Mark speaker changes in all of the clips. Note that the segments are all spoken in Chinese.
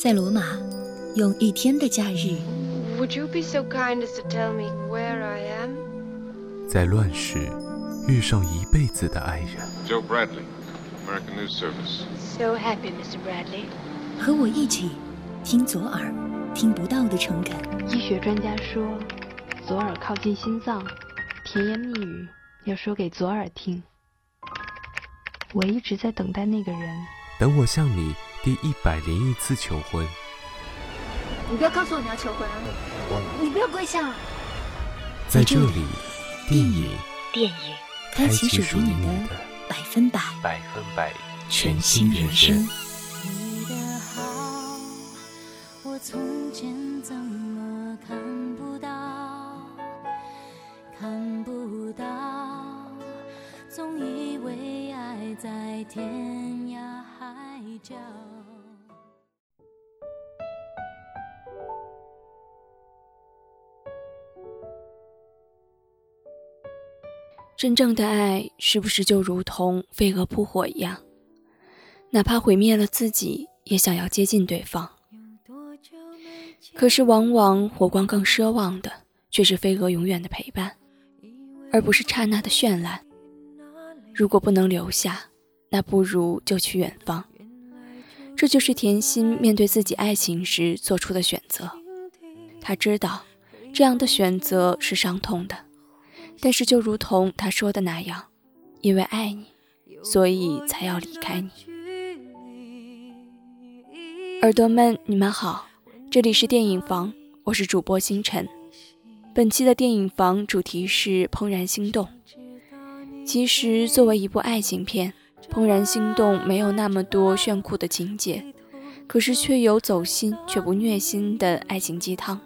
Speaker 1: 在罗马，用一天的假日
Speaker 2: ，Would you be so kind as to tell me where I am?
Speaker 3: 在乱世遇上一辈子的爱人
Speaker 4: ，Joe Bradley, American News Service.
Speaker 2: So happy, Mr. Bradley.
Speaker 1: 和我一起听左耳听不到的诚恳。
Speaker 5: 医学专家说，左耳靠近心脏，甜言蜜语要说给左耳听。我一直在等待那个人，
Speaker 3: 等我向你第一百零一次求婚，
Speaker 6: 你不要告诉我你要求婚啊！你不要跪下！
Speaker 3: 在这里，电影
Speaker 1: 电影开
Speaker 3: 开
Speaker 1: 启
Speaker 3: 启属于你
Speaker 1: 的百分百
Speaker 3: 百分百
Speaker 1: 全新人生。
Speaker 7: 你的好，我从前怎么看不到？看不到，总以为爱在天涯海角。
Speaker 8: 真正的爱是不是就如同飞蛾扑火一样，哪怕毁灭了自己，也想要接近对方？可是往往火光更奢望的，却是飞蛾永远的陪伴，而不是刹那的绚烂。如果不能留下，那不如就去远方。这就是甜心面对自己爱情时做出的选择。他知道，这样的选择是伤痛的。但是，就如同他说的那样，因为爱你，所以才要离开你。耳朵们，你们好，这里是电影房，我是主播星辰。本期的电影房主题是《怦然心动》。其实，作为一部爱情片，《怦然心动》没有那么多炫酷的情节，可是却有走心却不虐心的爱情鸡汤。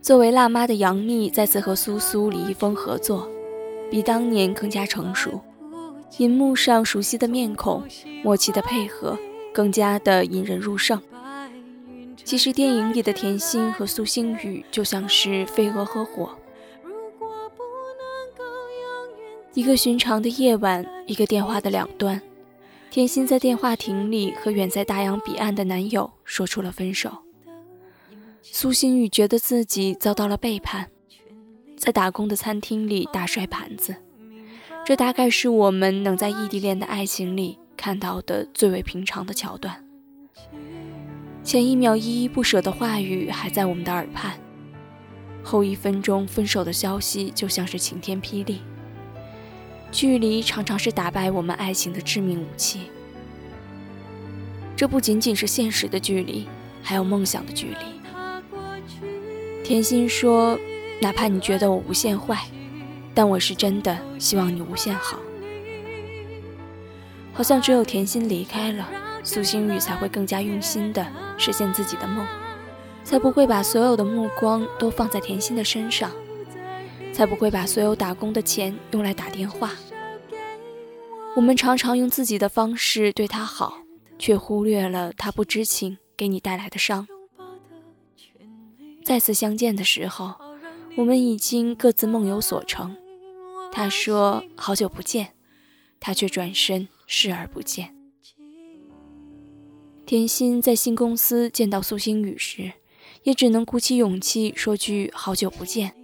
Speaker 8: 作为辣妈的杨幂再次和苏苏、李易峰合作，比当年更加成熟。银幕上熟悉的面孔，默契的配合，更加的引人入胜。其实电影里的甜心和苏星宇就像是飞蛾和火。一个寻常的夜晚，一个电话的两端，甜心在电话亭里和远在大洋彼岸的男友说出了分手。苏星宇觉得自己遭到了背叛，在打工的餐厅里大摔盘子。这大概是我们能在异地恋的爱情里看到的最为平常的桥段。前一秒依依不舍的话语还在我们的耳畔，后一分钟分手的消息就像是晴天霹雳。距离常常是打败我们爱情的致命武器。这不仅仅是现实的距离，还有梦想的距离。甜心说：“哪怕你觉得我无限坏，但我是真的希望你无限好。”好像只有甜心离开了，苏星宇才会更加用心的实现自己的梦，才不会把所有的目光都放在甜心的身上，才不会把所有打工的钱用来打电话。我们常常用自己的方式对他好，却忽略了他不知情给你带来的伤。再次相见的时候，我们已经各自梦有所成。他说好久不见，他却转身视而不见。甜心在新公司见到苏星宇时，也只能鼓起勇气说句好久不见。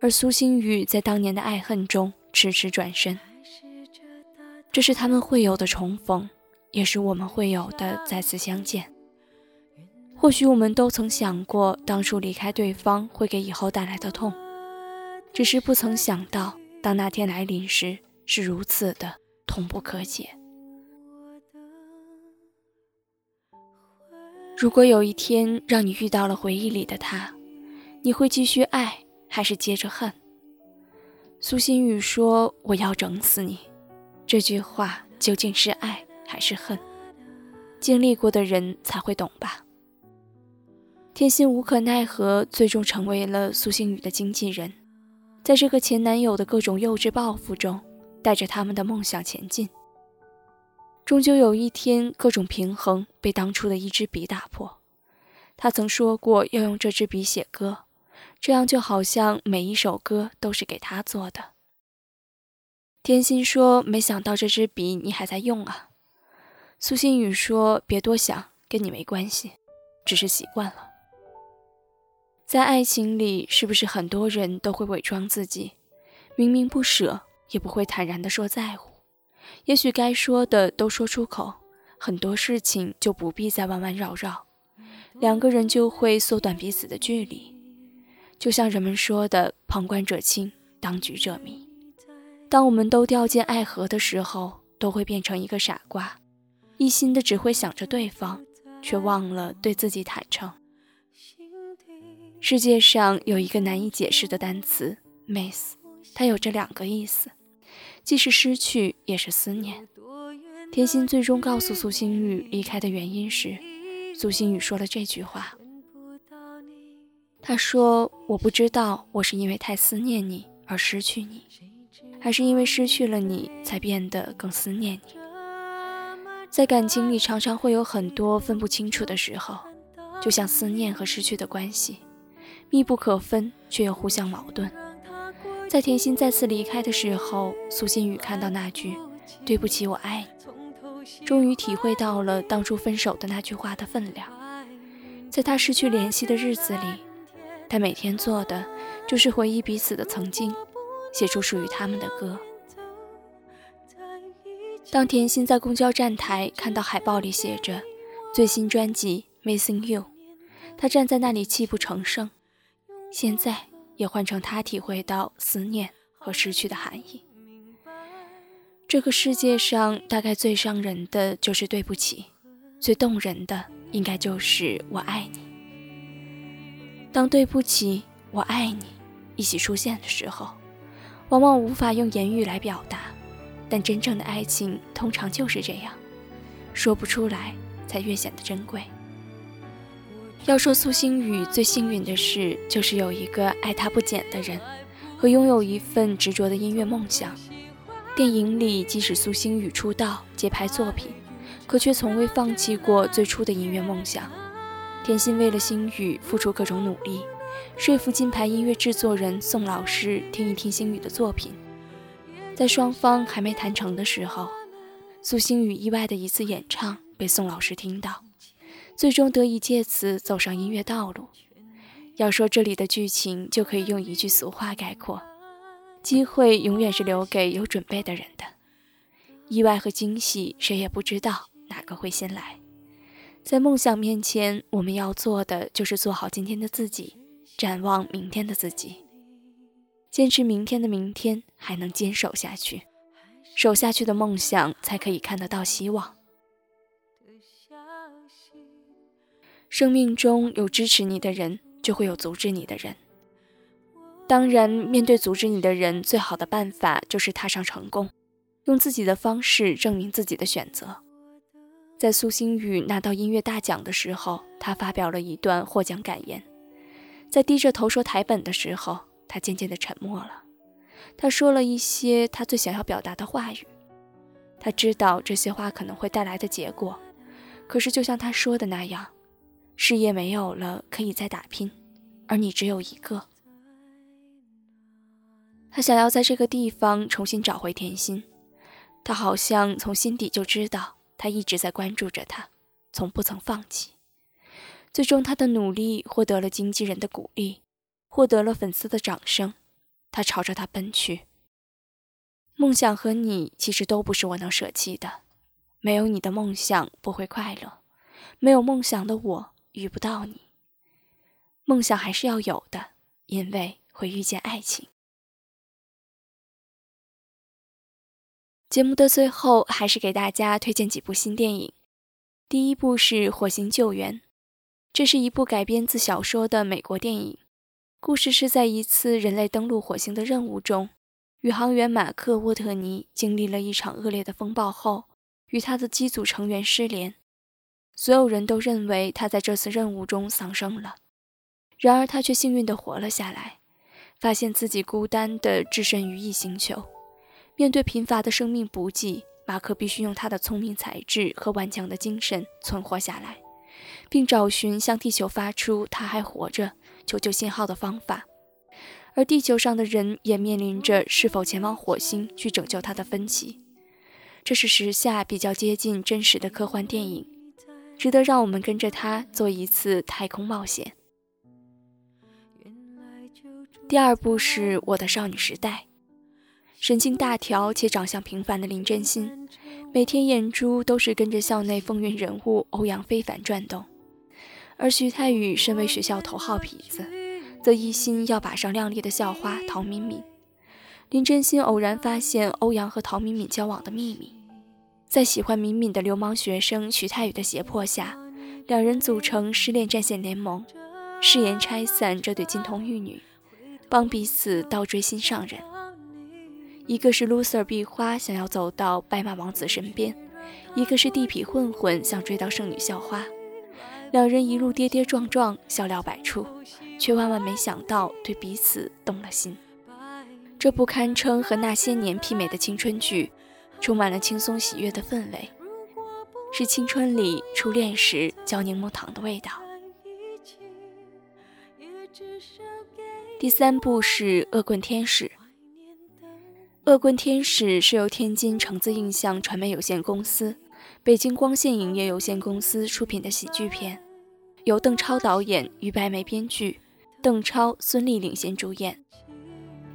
Speaker 8: 而苏星宇在当年的爱恨中迟迟转身。这是他们会有的重逢，也是我们会有的再次相见。或许我们都曾想过，当初离开对方会给以后带来的痛，只是不曾想到，当那天来临时，是如此的痛不可解。如果有一天让你遇到了回忆里的他，你会继续爱，还是接着恨？苏心雨说：“我要整死你。”这句话究竟是爱还是恨？经历过的人才会懂吧。天心无可奈何，最终成为了苏星宇的经纪人，在这个前男友的各种幼稚报复中，带着他们的梦想前进。终究有一天，各种平衡被当初的一支笔打破。他曾说过要用这支笔写歌，这样就好像每一首歌都是给他做的。天心说：“没想到这支笔你还在用啊。”苏心雨说：“别多想，跟你没关系，只是习惯了。在爱情里，是不是很多人都会伪装自己，明明不舍，也不会坦然地说在乎？也许该说的都说出口，很多事情就不必再弯弯绕绕，两个人就会缩短彼此的距离。就像人们说的“旁观者清，当局者迷”。当我们都掉进爱河的时候，都会变成一个傻瓜，一心的只会想着对方，却忘了对自己坦诚。世界上有一个难以解释的单词 “miss”，它有着两个意思，既是失去，也是思念。甜心最终告诉苏星宇离开的原因时，苏星宇说了这句话：“他说我不知道，我是因为太思念你而失去你。”还是因为失去了你，才变得更思念你。在感情里，常常会有很多分不清楚的时候，就像思念和失去的关系，密不可分，却又互相矛盾。在甜心再次离开的时候，苏心雨看到那句“对不起，我爱你”，终于体会到了当初分手的那句话的分量。在他失去联系的日子里，他每天做的就是回忆彼此的曾经。写出属于他们的歌。当甜心在公交站台看到海报里写着最新专辑《Missing You》，他站在那里泣不成声。现在也换成他体会到思念和失去的含义。这个世界上大概最伤人的就是对不起，最动人的应该就是我爱你。当对不起，我爱你一起出现的时候。往往无法用言语来表达，但真正的爱情通常就是这样，说不出来才越显得珍贵。要说苏星宇最幸运的事，就是有一个爱他不减的人，和拥有一份执着的音乐梦想。电影里，即使苏星宇出道接拍作品，可却从未放弃过最初的音乐梦想。甜心为了星宇付出各种努力。说服金牌音乐制作人宋老师听一听星宇的作品，在双方还没谈成的时候，苏星宇意外的一次演唱被宋老师听到，最终得以借此走上音乐道路。要说这里的剧情，就可以用一句俗话概括：机会永远是留给有准备的人的。意外和惊喜，谁也不知道哪个会先来。在梦想面前，我们要做的就是做好今天的自己。展望明天的自己，坚持明天的明天，还能坚守下去，守下去的梦想才可以看得到希望。生命中有支持你的人，就会有阻止你的人。当然，面对阻止你的人，最好的办法就是踏上成功，用自己的方式证明自己的选择。在苏星宇拿到音乐大奖的时候，他发表了一段获奖感言。在低着头说台本的时候，他渐渐地沉默了。他说了一些他最想要表达的话语。他知道这些话可能会带来的结果，可是就像他说的那样，事业没有了可以再打拼，而你只有一个。他想要在这个地方重新找回甜心。他好像从心底就知道，他一直在关注着他，从不曾放弃。最终，他的努力获得了经纪人的鼓励，获得了粉丝的掌声。他朝着他奔去。梦想和你其实都不是我能舍弃的。没有你的梦想不会快乐，没有梦想的我遇不到你。梦想还是要有的，因为会遇见爱情。节目的最后，还是给大家推荐几部新电影。第一部是《火星救援》。这是一部改编自小说的美国电影，故事是在一次人类登陆火星的任务中，宇航员马克·沃特尼经历了一场恶劣的风暴后，与他的机组成员失联，所有人都认为他在这次任务中丧生了，然而他却幸运地活了下来，发现自己孤单地置身于异星球，面对贫乏的生命补给，马克必须用他的聪明才智和顽强的精神存活下来。并找寻向地球发出“他还活着”求救信号的方法，而地球上的人也面临着是否前往火星去拯救他的分歧。这是时下比较接近真实的科幻电影，值得让我们跟着他做一次太空冒险。第二部是我的少女时代，神经大条且长相平凡的林真心，每天眼珠都是跟着校内风云人物欧阳非凡转动，而徐太宇身为学校头号痞子，则一心要把上靓丽的校花陶敏敏。林真心偶然发现欧阳和陶敏敏交往的秘密，在喜欢敏敏的流氓学生徐太宇的胁迫下，两人组成失恋战线联盟，誓言拆散这对金童玉女，帮彼此倒追心上人。一个是 loser 壁花想要走到白马王子身边，一个是地痞混混想追到圣女校花。两人一路跌跌撞撞，笑料百出，却万万没想到对彼此动了心。这部堪称和那些年媲美的青春剧，充满了轻松喜悦的氛围，是青春里初恋时嚼柠檬糖的味道。第三部是《恶棍天使》。《恶棍天使》是由天津橙子印象传媒有限公司、北京光线影业有限公司出品的喜剧片，由邓超导演，于白梅编剧，邓超、孙俪领衔主演。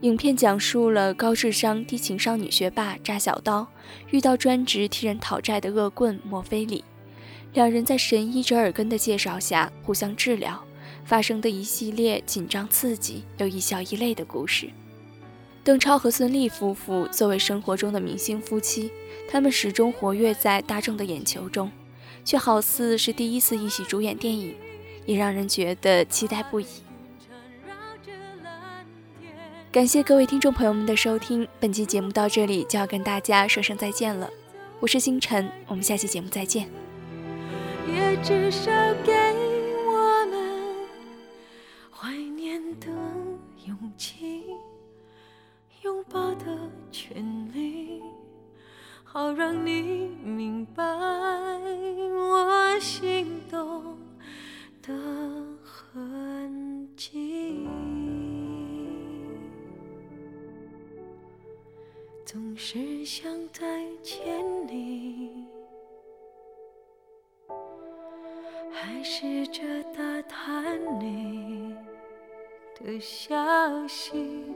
Speaker 8: 影片讲述了高智商低情商女学霸扎小刀遇到专职替人讨债的恶棍莫非里，两人在神医折耳根的介绍下互相治疗，发生的一系列紧张刺激又一笑一泪的故事。邓超和孙俪夫妇作为生活中的明星夫妻，他们始终活跃在大众的眼球中，却好似是第一次一起主演电影，也让人觉得期待不已。感谢各位听众朋友们的收听，本期节目到这里就要跟大家说声再见了。我是星辰，我们下期节目再见。
Speaker 7: 也至少给我们怀念的勇气，拥抱的权利，好让你明白还试着打探你的消息。